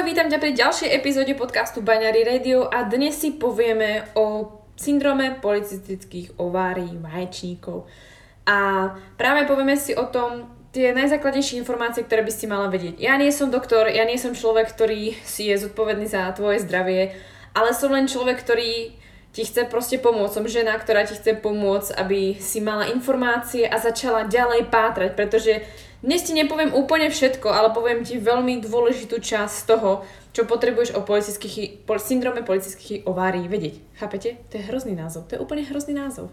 Ahoj, vítam ťa pri ďalšej epizóde podcastu Baňary Radio a dnes si povieme o syndrome policistických ovárií vaječníkov. A práve povieme si o tom tie najzákladnejšie informácie, ktoré by si mala vedieť. Ja nie som doktor, ja nie som človek, ktorý si je zodpovedný za tvoje zdravie, ale som len človek, ktorý ti chce proste pomôcť. Som žena, ktorá ti chce pomôcť, aby si mala informácie a začala ďalej pátrať, pretože dnes ti nepoviem úplne všetko, ale poviem ti veľmi dôležitú časť z toho, čo potrebuješ o policických, syndrome policických ovárií vedieť. Chápete? To je hrozný názov. To je úplne hrozný názov.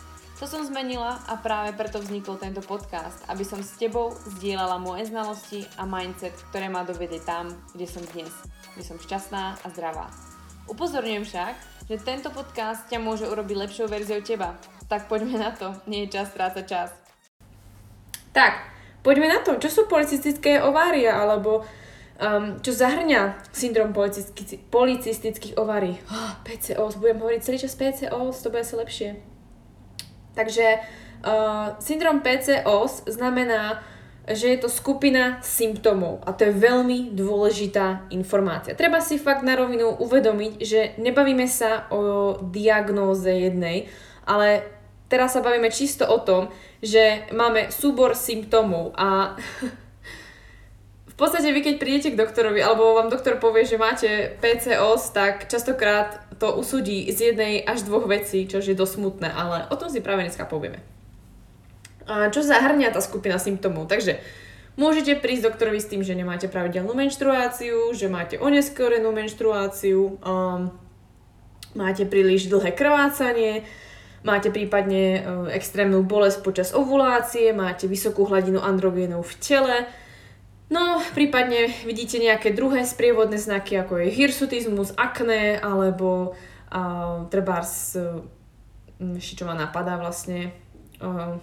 To som zmenila a práve preto vznikol tento podcast, aby som s tebou zdieľala moje znalosti a mindset, ktoré ma dovedie tam, kde som dnes, kde som šťastná a zdravá. Upozorňujem však, že tento podcast ťa môže urobiť lepšou verziou teba. Tak poďme na to, nie je čas strácať čas. Tak, poďme na to, čo sú policistické ovária, alebo um, čo zahrňa syndrom policistických ovárií. Oh, PCOS, budem hovoriť celý čas PCOS, to bude asi lepšie. Takže uh, syndrom PCOS znamená, že je to skupina symptómov a to je veľmi dôležitá informácia. Treba si fakt na rovinu uvedomiť, že nebavíme sa o diagnóze jednej, ale teraz sa bavíme čisto o tom, že máme súbor symptómov a podstate vy keď prídete k doktorovi alebo vám doktor povie, že máte PCOS, tak častokrát to usúdi z jednej až dvoch vecí, čo je dosť smutné, ale o tom si práve dneska povieme. A čo zahrňa tá skupina symptómov? Takže môžete prísť doktorovi s tým, že nemáte pravidelnú menštruáciu, že máte oneskorenú menštruáciu, um, máte príliš dlhé krvácanie, máte prípadne um, extrémnu bolesť počas ovulácie, máte vysokú hladinu androgénov v tele, No, prípadne vidíte nejaké druhé sprievodné znaky, ako je hirsutizmus, akné, alebo uh, trebárs, uh, ešte čo ma napadá vlastne, uh,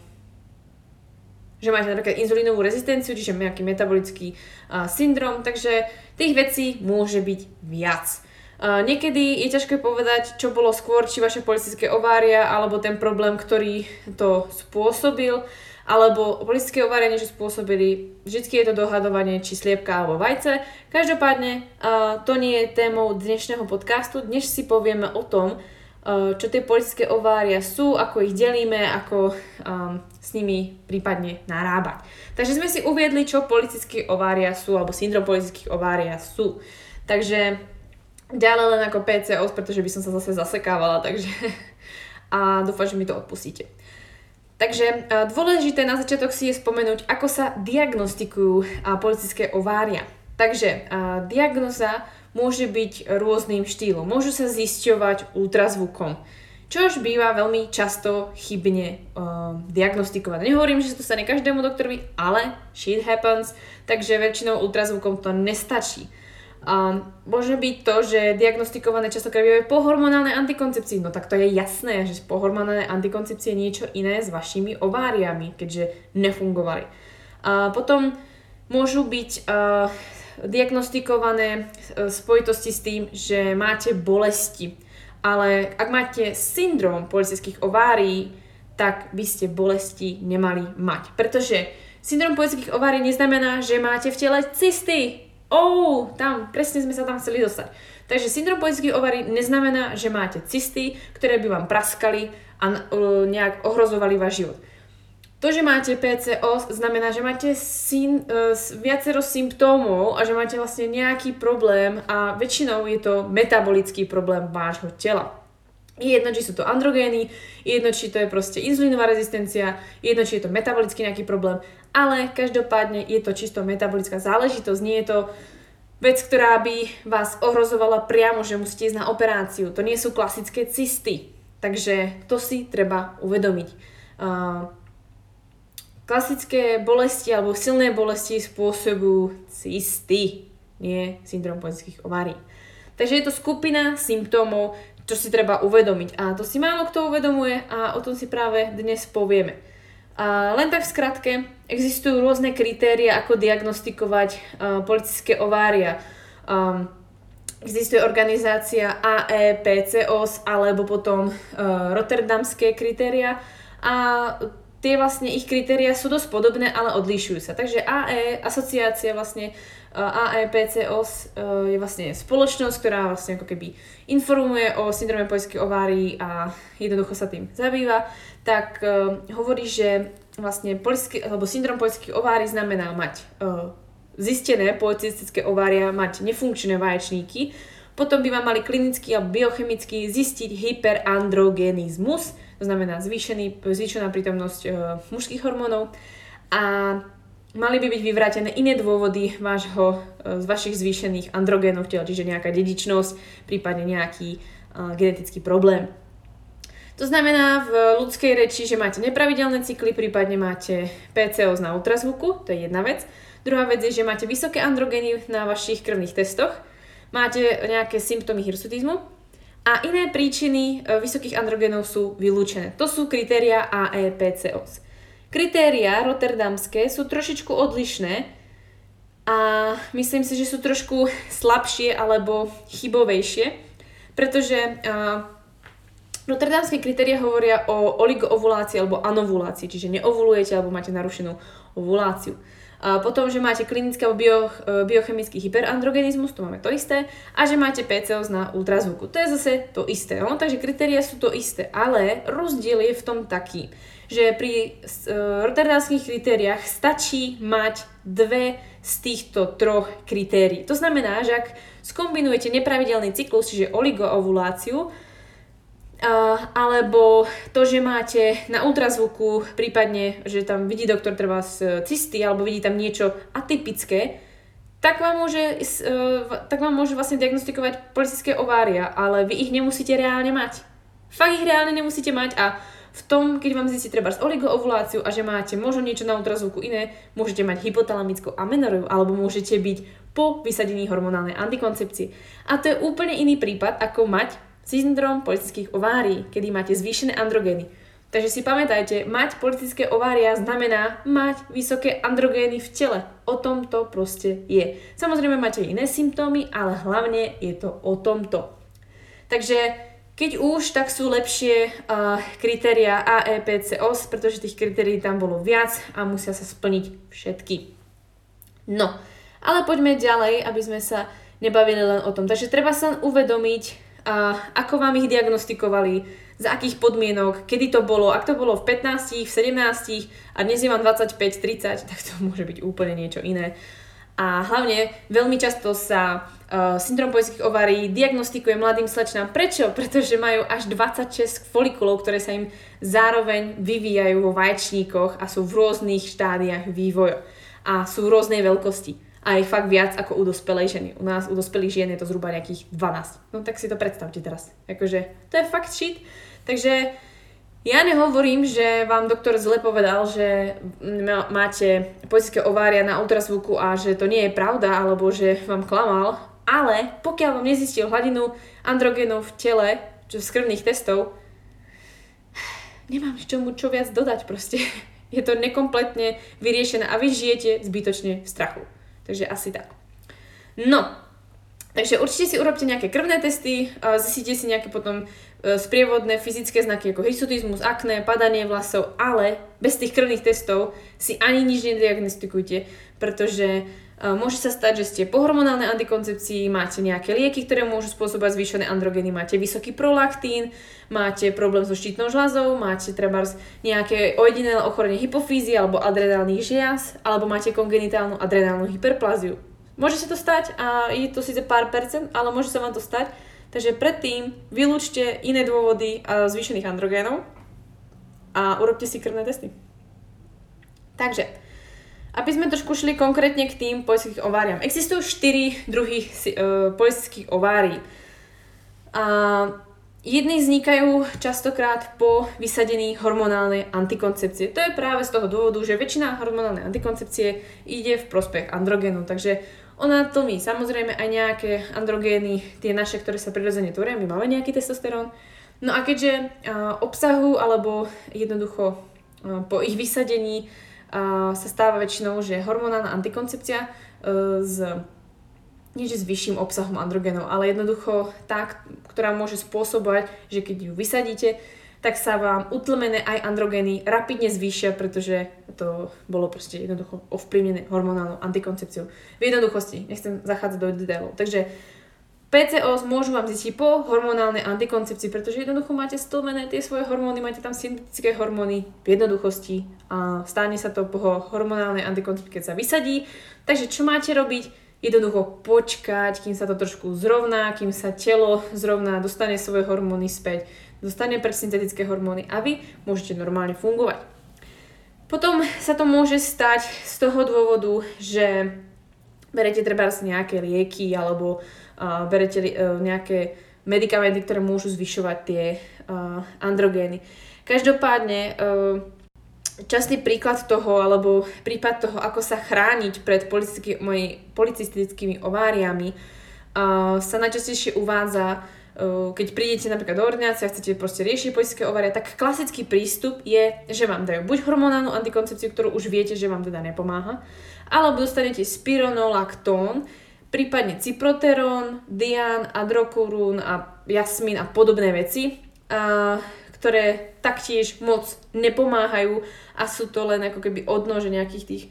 že máte napríklad inzulínovú rezistenciu, čiže nejaký metabolický uh, syndrom, takže tých vecí môže byť viac. Uh, niekedy je ťažké povedať, čo bolo skôr, či vaše politické ovária, alebo ten problém, ktorý to spôsobil alebo politické ovarenie, že spôsobili, vždy je to dohadovanie, či sliepka alebo vajce. Každopádne uh, to nie je témou dnešného podcastu. Dnes si povieme o tom, uh, čo tie politické ovária sú, ako ich delíme, ako um, s nimi prípadne narábať. Takže sme si uviedli, čo politické ovária sú, alebo syndrom politických ovária sú. Takže ďalej len ako PCOS, pretože by som sa zase zasekávala, takže a dúfam, že mi to odpustíte. Takže dôležité na začiatok si je spomenúť, ako sa diagnostikujú politické ovária. Takže diagnoza môže byť rôznym štýlom. Môžu sa zisťovať ultrazvukom, čož býva veľmi často chybne uh, diagnostikované. Nehovorím, že sa to stane každému doktorovi, ale shit happens, takže väčšinou ultrazvukom to nestačí. A môže byť to, že diagnostikované častokrát bývajú pohormonálne antikoncepcie. No tak to je jasné, že pohormonálne antikoncepcie je niečo iné s vašimi ováriami, keďže nefungovali. A potom môžu byť uh, diagnostikované v spojitosti s tým, že máte bolesti. Ale ak máte syndrom policických ovárií, tak by ste bolesti nemali mať. Pretože syndrom policických ovárií neznamená, že máte v tele cysty Oh, tam, presne sme sa tam chceli dostať. Takže syndrom politických ovarí neznamená, že máte cysty, ktoré by vám praskali a uh, nejak ohrozovali váš život. To, že máte PCOS, znamená, že máte syn, uh, viacero symptómov a že máte vlastne nejaký problém a väčšinou je to metabolický problém vášho tela. Je jedno, či sú to androgény, je jedno, či to je proste inzulínová rezistencia, je jedno, či je to metabolický nejaký problém, ale každopádne je to čisto metabolická záležitosť, nie je to vec, ktorá by vás ohrozovala priamo, že musíte ísť na operáciu. To nie sú klasické cysty, takže to si treba uvedomiť. Uh, klasické bolesti alebo silné bolesti spôsobujú cysty, nie syndrom poľských ovárií. Takže je to skupina symptómov, čo si treba uvedomiť. A to si málo kto uvedomuje a o tom si práve dnes povieme. A len tak v skratke, existujú rôzne kritéria, ako diagnostikovať uh, politické ovária. Um, existuje organizácia AEPCOS alebo potom uh, rotterdamské kritéria a tie vlastne ich kritéria sú dosť podobné, ale odlišujú sa. Takže AE, asociácia vlastne AEPCOS je vlastne spoločnosť, ktorá vlastne ako keby informuje o syndrome poľskej ovárii a jednoducho sa tým zabýva, tak uh, hovorí, že vlastne poľský, alebo syndrom poľských ovárií znamená mať uh, zistené polycystické ovária, mať nefunkčné vaječníky, potom by vám mali klinicky alebo biochemicky zistiť hyperandrogenizmus, to znamená zvýšený, zvýšená prítomnosť e, mužských hormónov a mali by byť vyvrátené iné dôvody vášho, e, z vašich zvýšených androgénov v tele, čiže nejaká dedičnosť, prípadne nejaký e, genetický problém. To znamená v ľudskej reči, že máte nepravidelné cykly, prípadne máte PCOS na ultrazvuku, to je jedna vec. Druhá vec je, že máte vysoké androgény na vašich krvných testoch, máte nejaké symptómy hirsutizmu, a iné príčiny e, vysokých androgenov sú vylúčené. To sú kritéria AEPCOS. Kritéria rotterdamské sú trošičku odlišné a myslím si, že sú trošku slabšie alebo chybovejšie, pretože uh, rotterdamské kritéria hovoria o oligoovulácii alebo anovulácii, čiže neovulujete alebo máte narušenú ovuláciu. Potom, že máte klinický alebo bio, e, biochemický hyperandrogenizmus, to máme to isté, a že máte PCOS na ultrazvuku. To je zase to isté. No? Takže kritéria sú to isté, ale rozdiel je v tom taký, že pri uh, rotterdamských kritériách stačí mať dve z týchto troch kritérií. To znamená, že ak skombinujete nepravidelný cyklus, čiže oligoovuláciu, alebo to, že máte na ultrazvuku, prípadne, že tam vidí doktor treba z cysty, alebo vidí tam niečo atypické, tak vám môže, uh, tak vám môže vlastne diagnostikovať politické ovária, ale vy ich nemusíte reálne mať. Fakt ich reálne nemusíte mať a v tom, keď vám zistí treba z oligoovuláciu a že máte možno niečo na ultrazvuku iné, môžete mať hypotalamickú amenoreu alebo môžete byť po vysadení hormonálnej antikoncepcie. A to je úplne iný prípad, ako mať syndrom politických ovárií, kedy máte zvýšené androgény. Takže si pamätajte, mať politické ovária znamená mať vysoké androgény v tele. O tom to proste je. Samozrejme máte iné symptómy, ale hlavne je to o tomto. Takže keď už, tak sú lepšie uh, kritéria AEPCOS, pretože tých kritérií tam bolo viac a musia sa splniť všetky. No, ale poďme ďalej, aby sme sa nebavili len o tom. Takže treba sa uvedomiť, a ako vám ich diagnostikovali, za akých podmienok, kedy to bolo, ak to bolo v 15, v 17 a dnes je vám 25, 30, tak to môže byť úplne niečo iné. A hlavne veľmi často sa uh, syndrom poľských ovárií diagnostikuje mladým slečnám. Prečo? Pretože majú až 26 folikulov, ktoré sa im zároveň vyvíjajú vo vaječníkoch a sú v rôznych štádiách vývoja a sú v rôznej veľkosti a je fakt viac ako u dospelej ženy. U nás, u dospelých žien je to zhruba nejakých 12. No tak si to predstavte teraz. Akože, to je fakt shit. Takže ja nehovorím, že vám doktor zle povedal, že máte politické ovária na ultrazvuku a že to nie je pravda, alebo že vám klamal, ale pokiaľ vám nezistil hladinu androgenov v tele, čo z krvných testov, nemám čomu čo viac dodať proste. Je to nekompletne vyriešené a vy žijete zbytočne v strachu. Takže asi tak. No, takže určite si urobte nejaké krvné testy, zistíte si nejaké potom e, sprievodné fyzické znaky ako hirsutizmus, akné, padanie vlasov, ale bez tých krvných testov si ani nič nediagnostikujte, pretože môže sa stať, že ste po hormonálnej antikoncepcii, máte nejaké lieky, ktoré môžu spôsobovať zvýšené androgeny, máte vysoký prolaktín, máte problém so štítnou žľazou, máte treba nejaké ojedinelé ochorenie hypofízy alebo adrenálnych žiaz, alebo máte kongenitálnu adrenálnu hyperplaziu. Môže sa to stať a je to síce pár percent, ale môže sa vám to stať. Takže predtým vylúčte iné dôvody zvýšených androgénov a urobte si krvné testy. Takže, Aby sme trošku šli konkrétne k tým polycystickým ováriám. Existujú 4 druhy uh, polycystických ovárií. A jedny vznikajú častokrát po vysadení hormonálnej antikoncepcie. To je práve z toho dôvodu, že väčšina hormonálnej antikoncepcie ide v prospech androgenu, takže ona tlmí samozrejme aj nejaké androgény, tie naše, ktoré sa prirodzene tvoria, my máme nejaký testosterón. No a keďže uh, obsahu alebo jednoducho uh, po ich vysadení sa stáva väčšinou, že hormonálna antikoncepcia s nie že s vyšším obsahom androgenov, ale jednoducho tá, ktorá môže spôsobovať, že keď ju vysadíte, tak sa vám utlmené aj androgeny rapidne zvýšia, pretože to bolo proste jednoducho ovplyvnené hormonálnou antikoncepciou. V jednoduchosti, nechcem zachádzať do detailov. Takže PCOS môžu vám zistiť po hormonálnej antikoncepcii, pretože jednoducho máte stlmené tie svoje hormóny, máte tam syntetické hormóny v jednoduchosti a stane sa to po hormonálnej antikoncepcii, keď sa vysadí. Takže čo máte robiť? jednoducho počkať, kým sa to trošku zrovná, kým sa telo zrovná, dostane svoje hormóny späť, dostane pre syntetické hormóny a vy môžete normálne fungovať. Potom sa to môže stať z toho dôvodu, že berete treba nejaké lieky alebo uh, berete uh, nejaké medikamenty, ktoré môžu zvyšovať tie uh, androgény. Každopádne uh, častý príklad toho, alebo prípad toho, ako sa chrániť pred policistickými ováriami, uh, sa najčastejšie uvádza, uh, keď prídete napríklad do ordinácie a chcete proste riešiť politické ovária, tak klasický prístup je, že vám dajú buď hormonálnu antikoncepciu, ktorú už viete, že vám teda nepomáha, alebo dostanete spironolaktón, prípadne ciproterón, dian, adrokurún a jasmín a podobné veci. Ktoré taktiež moc nepomáhajú a sú to len ako keby odnože nejakých tých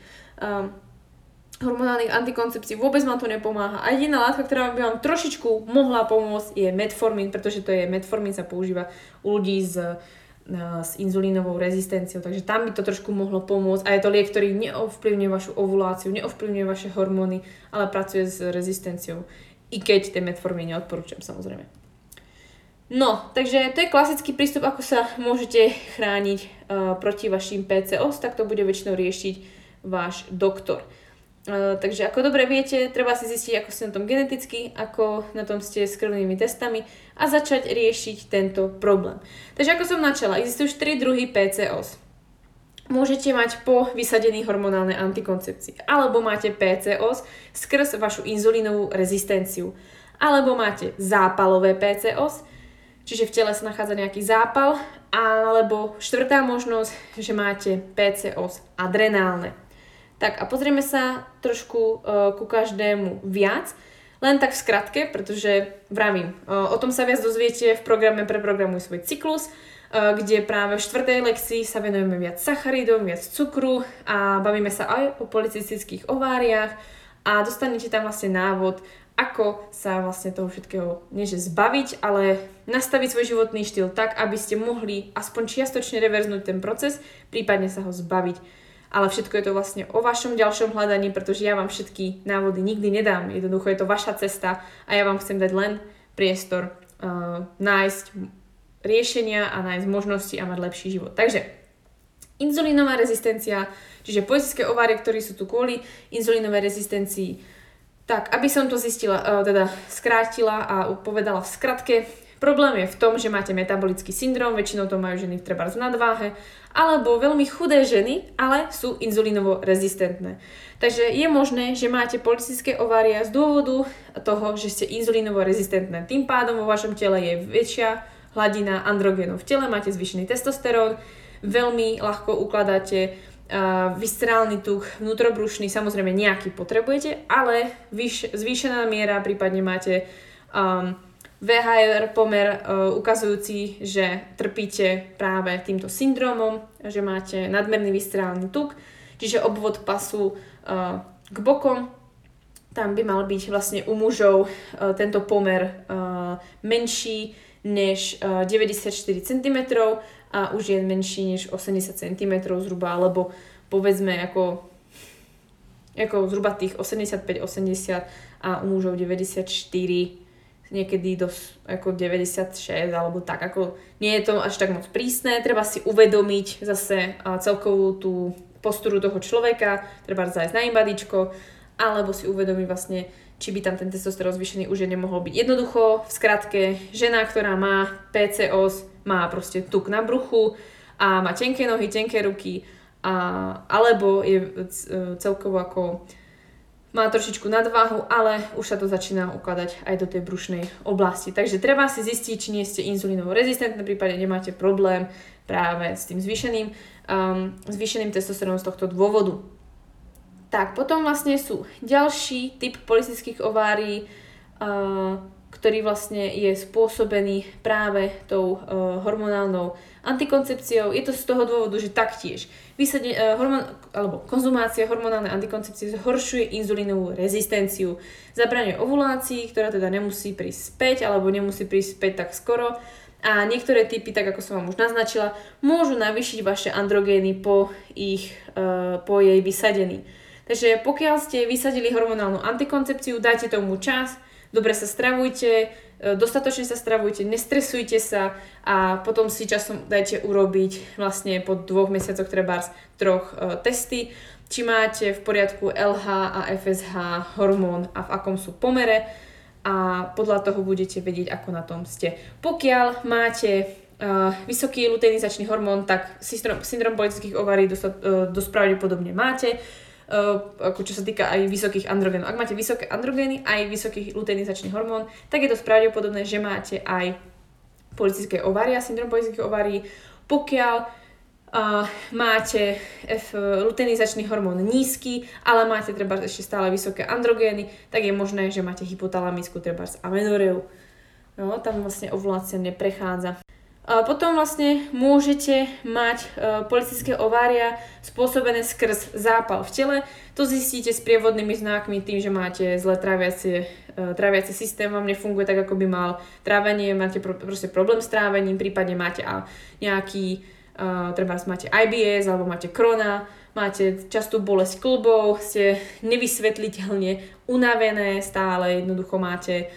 hormonálnych antikoncepcií. Vôbec vám to nepomáha. A jediná látka, ktorá by vám trošičku mohla pomôcť je metformín, pretože to je metformín sa používa u ľudí s, s inzulínovou rezistenciou, takže tam by to trošku mohlo pomôcť. A je to liek, ktorý neovplyvňuje vašu ovuláciu, neovplyvňuje vaše hormóny, ale pracuje s rezistenciou. I keď ten metformín neodporúčam samozrejme. No, takže to je klasický prístup, ako sa môžete chrániť uh, proti vašim PCOS, tak to bude väčšinou riešiť váš doktor. Uh, takže ako dobre viete, treba si zistiť, ako ste na tom geneticky, ako na tom ste s krvnými testami a začať riešiť tento problém. Takže ako som načala, existujú 4 druhy PCOS. Môžete mať po vysadení hormonálnej antikoncepcii, alebo máte PCOS skrz vašu inzulínovú rezistenciu, alebo máte zápalové PCOS, čiže v tele sa nachádza nejaký zápal, alebo štvrtá možnosť, že máte PCOS adrenálne. Tak a pozrieme sa trošku uh, ku každému viac, len tak v skratke, pretože vravím, uh, o tom sa viac dozviete v programe Preprogramuj svoj cyklus, uh, kde práve v štvrtej lekcii sa venujeme viac sacharidom, viac cukru a bavíme sa aj o policistických ováriách a dostanete tam vlastne návod, ako sa vlastne toho všetkého, nie že zbaviť, ale nastaviť svoj životný štýl tak, aby ste mohli aspoň čiastočne reverznúť ten proces, prípadne sa ho zbaviť. Ale všetko je to vlastne o vašom ďalšom hľadaní, pretože ja vám všetky návody nikdy nedám. Jednoducho je to vaša cesta a ja vám chcem dať len priestor uh, nájsť riešenia a nájsť možnosti a mať lepší život. Takže inzulínová rezistencia, čiže poetické ovárie, ktorí sú tu kvôli inzulínovej rezistencii, tak, aby som to zistila, uh, teda skrátila a povedala v skratke, problém je v tom, že máte metabolický syndrom, väčšinou to majú ženy treba v nadváhe, alebo veľmi chudé ženy, ale sú inzulínovo rezistentné. Takže je možné, že máte policistické ovária z dôvodu toho, že ste inzulínovo rezistentné. Tým pádom vo vašom tele je väčšia hladina androgénov v tele, máte zvýšený testosterón, veľmi ľahko ukladáte viscerálny tuk, vnútrobrušný, samozrejme nejaký potrebujete, ale vyš, zvýšená miera, prípadne máte um, VHR pomer uh, ukazujúci, že trpíte práve týmto syndromom, že máte nadmerný viscerálny tuk, čiže obvod pasu uh, k bokom, tam by mal byť vlastne u mužov tento pomer menší než uh, 94 cm, a už je menší než 80 cm zhruba, alebo povedzme ako, ako zhruba tých 85-80 a u mužov 94 niekedy do ako 96 alebo tak, ako nie je to až tak moc prísne, treba si uvedomiť zase celkovú tú posturu toho človeka, treba zájsť na imbadičko, alebo si uvedomiť vlastne, či by tam ten testosterón zvýšený už nemohol byť. Jednoducho, v skratke, žena, ktorá má PCOS, má proste tuk na bruchu a má tenké nohy, tenké ruky, a, alebo je e, celkovo ako má trošičku nadváhu, ale už sa to začína ukladať aj do tej brušnej oblasti. Takže treba si zistiť, či nie ste inzulínovo rezistentné, prípade nemáte problém práve s tým zvýšeným, um, zvýšeným testosterónom z tohto dôvodu. Tak, potom vlastne sú ďalší typ polistických ovárií, uh, ktorý vlastne je spôsobený práve tou uh, hormonálnou antikoncepciou. Je to z toho dôvodu, že taktiež vysadne, uh, hormon, alebo konzumácia hormonálnej antikoncepcie zhoršuje inzulínovú rezistenciu. Zabraňuje ovulácii, ktorá teda nemusí prísť späť, alebo nemusí prísť späť tak skoro. A niektoré typy, tak ako som vám už naznačila, môžu navýšiť vaše androgény po, ich, uh, po jej vysadení. Takže pokiaľ ste vysadili hormonálnu antikoncepciu, dajte tomu čas, dobre sa stravujte, e, dostatočne sa stravujte, nestresujte sa a potom si časom dajte urobiť vlastne po dvoch mesiacoch trebárs troch uh, testy, či máte v poriadku LH a FSH hormón a v akom sú pomere a podľa toho budete vedieť, ako na tom ste. Pokiaľ máte uh, vysoký luteinizačný hormón, tak syndrom, syndrom politických ovarí uh, dosť pravdepodobne máte ako čo sa týka aj vysokých androgénov. Ak máte vysoké androgény, aj vysoký luteinizačný hormón, tak je dosť pravdepodobné, že máte aj politické ovária, syndrom politických ovárií. Pokiaľ uh, máte F, luteinizačný hormón nízky, ale máte treba ešte stále vysoké androgény, tak je možné, že máte hypotalamickú treba amenoreu. No, tam vlastne ovulácia neprechádza. Potom vlastne môžete mať e, politické ovária spôsobené skrz zápal v tele. To zistíte s prievodnými znakmi tým, že máte zlé tráviacie, e, tráviacie systém, vám nefunguje tak, ako by mal trávenie, máte proste problém s trávením, prípadne máte nejaký, e, treba máte IBS alebo máte krona, máte častú bolesť klbov, ste nevysvetliteľne unavené, stále jednoducho máte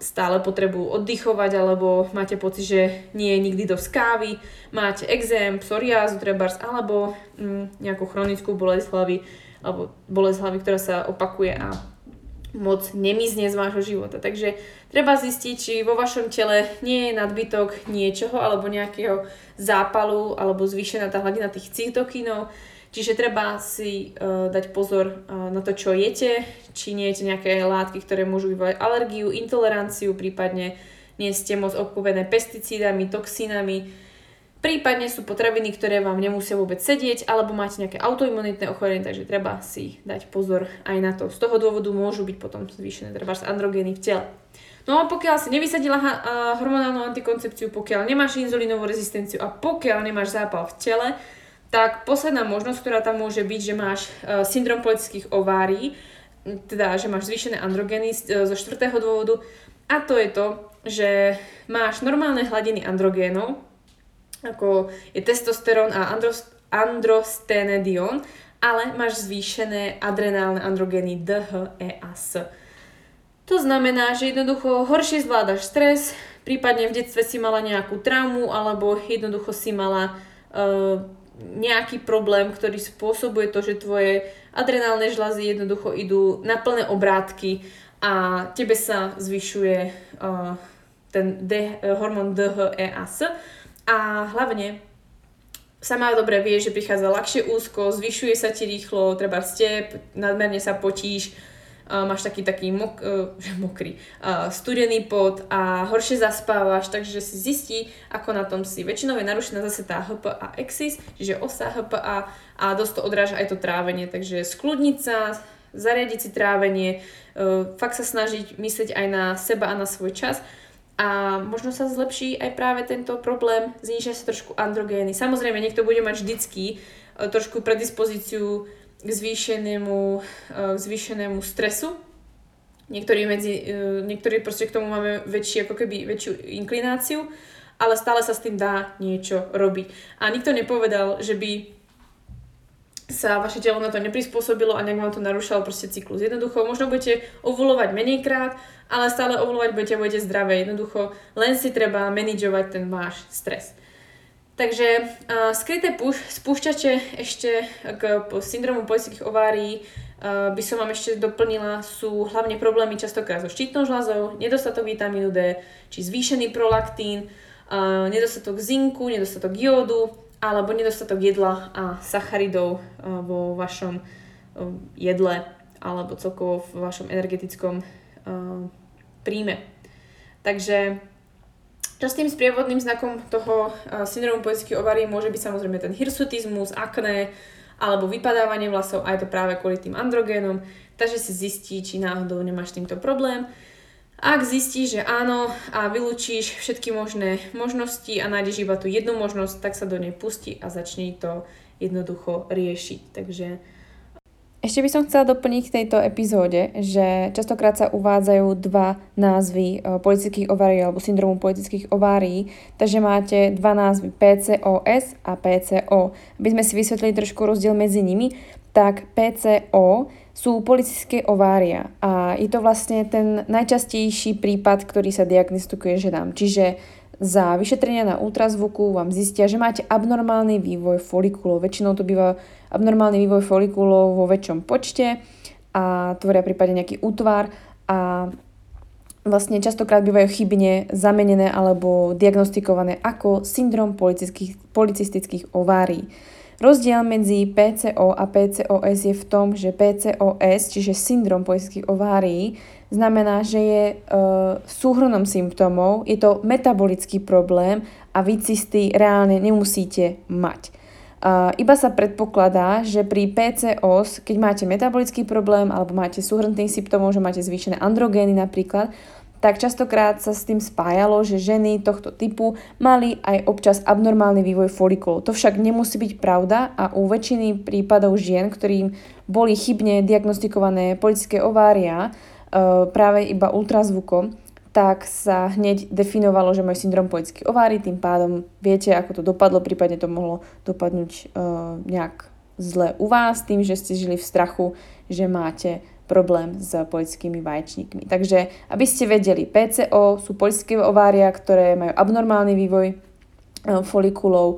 stále potrebu oddychovať alebo máte pocit, že nie je nikdy dosť kávy, máte exém, psoriázu trebárs alebo mm, nejakú chronickú bolesť hlavy alebo bolesť hlavy, ktorá sa opakuje a moc nemizne z vášho života. Takže treba zistiť, či vo vašom tele nie je nadbytok niečoho alebo nejakého zápalu alebo zvýšená tá hladina tých cytokínov, Čiže treba si uh, dať pozor uh, na to, čo jete, či nie jete nejaké látky, ktoré môžu vyvolať alergiu, intoleranciu, prípadne nie ste moc obklopené pesticídami, toxínami, prípadne sú potraviny, ktoré vám nemusia vôbec sedieť, alebo máte nejaké autoimunitné ochorenie, takže treba si dať pozor aj na to. Z toho dôvodu môžu byť potom zvýšené treba androgény v tele. No a pokiaľ si nevysadila ha- hormonálnu antikoncepciu, pokiaľ nemáš inzulínovú rezistenciu a pokiaľ nemáš zápal v tele, tak posledná možnosť, ktorá tam môže byť, že máš uh, syndrom politických ovárií, teda, že máš zvýšené androgeny uh, zo štvrtého dôvodu a to je to, že máš normálne hladiny androgénov, ako je testosterón a andros, androstenedion, ale máš zvýšené adrenálne androgény D, H, E a. To znamená, že jednoducho horšie zvládaš stres, prípadne v detstve si mala nejakú traumu, alebo jednoducho si mala uh, nejaký problém, ktorý spôsobuje to, že tvoje adrenálne žlazy jednoducho idú na plné obrátky a tebe sa zvyšuje uh, ten D, hormón DHEAS a hlavne sama dobre vie, že prichádza ľahšie úzko, zvyšuje sa ti rýchlo, treba step, nadmerne sa potíš, máš taký taký mok, uh, mokrý, uh, studený pot a horšie zaspávaš, takže si zistí, ako na tom si. Väčšinou je narušená zase tá HPA axis, čiže osa HPA a dosť to odráža aj to trávenie, takže skľudniť sa, zariadiť si trávenie, uh, fakt sa snažiť myslieť aj na seba a na svoj čas a možno sa zlepší aj práve tento problém, znižia sa trošku androgény. Samozrejme, niekto bude mať vždycky trošku predispozíciu k zvýšenému, eh, k zvýšenému stresu. Niektorí, medzi, eh, niektorí proste k tomu máme väčší, ako keby väčšiu inklináciu, ale stále sa s tým dá niečo robiť. A nikto nepovedal, že by sa vaše telo na to neprispôsobilo a nejak vám to narúšalo proste cyklus. Jednoducho, možno budete ovulovať menejkrát, ale stále ovulovať budete, budete zdravé. Jednoducho, len si treba manažovať ten váš stres. Takže uh, skryté puš, spúšťače ešte k syndromu polycystických ovárií by som vám ešte doplnila sú hlavne problémy častokrát so štítnou žľazou, nedostatok vitamínu D, či zvýšený prolaktín, uh, nedostatok zinku, nedostatok jódu alebo nedostatok jedla a sacharidov uh, vo vašom jedle alebo celkovo v vašom energetickom príjme. Takže Častým sprievodným znakom toho uh, syndromu poetických ovarí môže byť samozrejme ten hirsutizmus, akné alebo vypadávanie vlasov a je to práve kvôli tým androgénom, takže si zistí, či náhodou nemáš týmto problém. Ak zistíš, že áno a vylúčíš všetky možné možnosti a nájdeš iba tú jednu možnosť, tak sa do nej pusti a začni to jednoducho riešiť. Takže ešte by som chcela doplniť k tejto epizóde, že častokrát sa uvádzajú dva názvy e, politických ovárií alebo syndromu politických ovárií, takže máte dva názvy PCOS a PCO. Aby sme si vysvetlili trošku rozdiel medzi nimi, tak PCO sú politické ovária a je to vlastne ten najčastejší prípad, ktorý sa diagnostikuje ženám. Čiže za vyšetrenia na ultrazvuku vám zistia, že máte abnormálny vývoj folikulov. Väčšinou to býva abnormálny vývoj folikulov vo väčšom počte a tvoria prípadne nejaký útvar a vlastne častokrát bývajú chybne zamenené alebo diagnostikované ako syndrom policistických ovárií. Rozdiel medzi PCO a PCOS je v tom, že PCOS, čiže syndrom policistických ovárií, znamená, že je e, súhrnom symptómov, je to metabolický problém a vy cysty reálne nemusíte mať. Uh, iba sa predpokladá, že pri PCOS, keď máte metabolický problém alebo máte súhrn symptómov, že máte zvýšené androgény napríklad, tak častokrát sa s tým spájalo, že ženy tohto typu mali aj občas abnormálny vývoj folikulov. To však nemusí byť pravda a u väčšiny prípadov žien, ktorým boli chybne diagnostikované politické ovária, práve iba ultrazvukom, tak sa hneď definovalo, že majú syndrom poetických ovári, tým pádom viete, ako to dopadlo, prípadne to mohlo dopadnúť uh, nejak zle u vás, tým, že ste žili v strachu, že máte problém s poetickými vaječníkmi. Takže, aby ste vedeli, PCO sú poetické ovária, ktoré majú abnormálny vývoj uh, folikulov,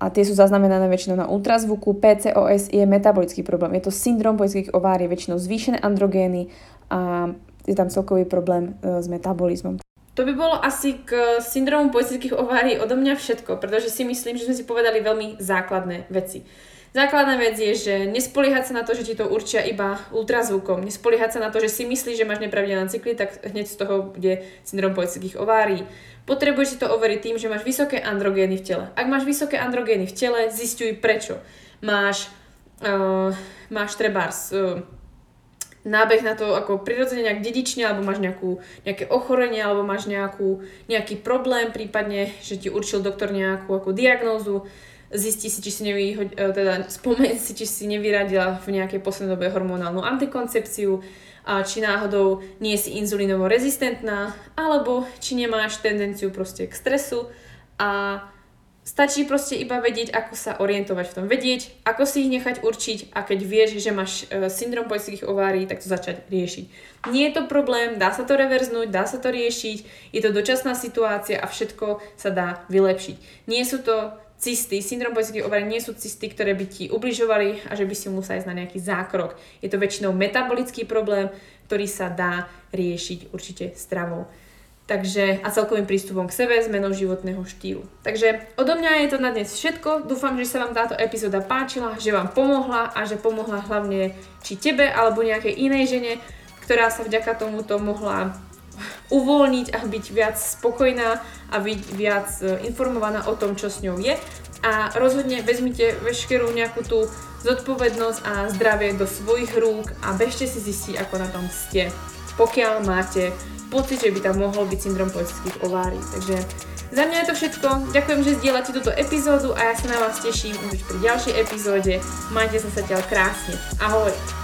a tie sú zaznamenané väčšinou na ultrazvuku. PCOS je metabolický problém. Je to syndrom poetických ovárií, väčšinou zvýšené androgény a je tam celkový problém e, s metabolizmom. To by bolo asi k syndromu poetických ovárií odo mňa všetko, pretože si myslím, že sme si povedali veľmi základné veci. Základná vec je, že nespoliehať sa na to, že ti to určia iba ultrazvukom. Nespoliehať sa na to, že si myslíš, že máš nepravidelné cykly, tak hneď z toho bude syndrom poetických ovárií. Potrebuješ si to overiť tým, že máš vysoké androgény v tele. Ak máš vysoké androgény v tele, zistuj prečo. Máš, uh, máš trebárs uh, nábeh na to ako prirodzene nejak dedične, alebo máš nejakú, nejaké ochorenie, alebo máš nejakú, nejaký problém, prípadne, že ti určil doktor nejakú ako diagnózu, zistí si, či si nevyhoď, e, teda spomeň si, či si nevyradila v nejakej poslednej dobe hormonálnu antikoncepciu, a či náhodou nie si inzulinovo rezistentná, alebo či nemáš tendenciu proste k stresu a Stačí proste iba vedieť, ako sa orientovať v tom. Vedieť, ako si ich nechať určiť a keď vieš, že máš e, syndrom poľských ovárií, tak to začať riešiť. Nie je to problém, dá sa to reverznúť, dá sa to riešiť, je to dočasná situácia a všetko sa dá vylepšiť. Nie sú to cysty, syndrom poľských ovárií nie sú cysty, ktoré by ti ubližovali a že by si musel ísť na nejaký zákrok. Je to väčšinou metabolický problém, ktorý sa dá riešiť určite stravou. Takže, a celkovým prístupom k sebe, zmenou životného štýlu. Takže odo mňa je to na dnes všetko. Dúfam, že sa vám táto epizóda páčila, že vám pomohla a že pomohla hlavne či tebe alebo nejakej inej žene, ktorá sa vďaka tomuto mohla uvoľniť a byť viac spokojná a byť viac e, informovaná o tom, čo s ňou je. A rozhodne vezmite veškerú nejakú tú zodpovednosť a zdravie do svojich rúk a bežte si zistiť, ako na tom ste. Pokiaľ máte pocit, že by tam mohol byť syndrom poľských ovárií. Takže za mňa je to všetko. Ďakujem, že zdieľate túto epizódu a ja sa na vás teším už pri ďalšej epizóde. Majte sa zatiaľ krásne. Ahoj!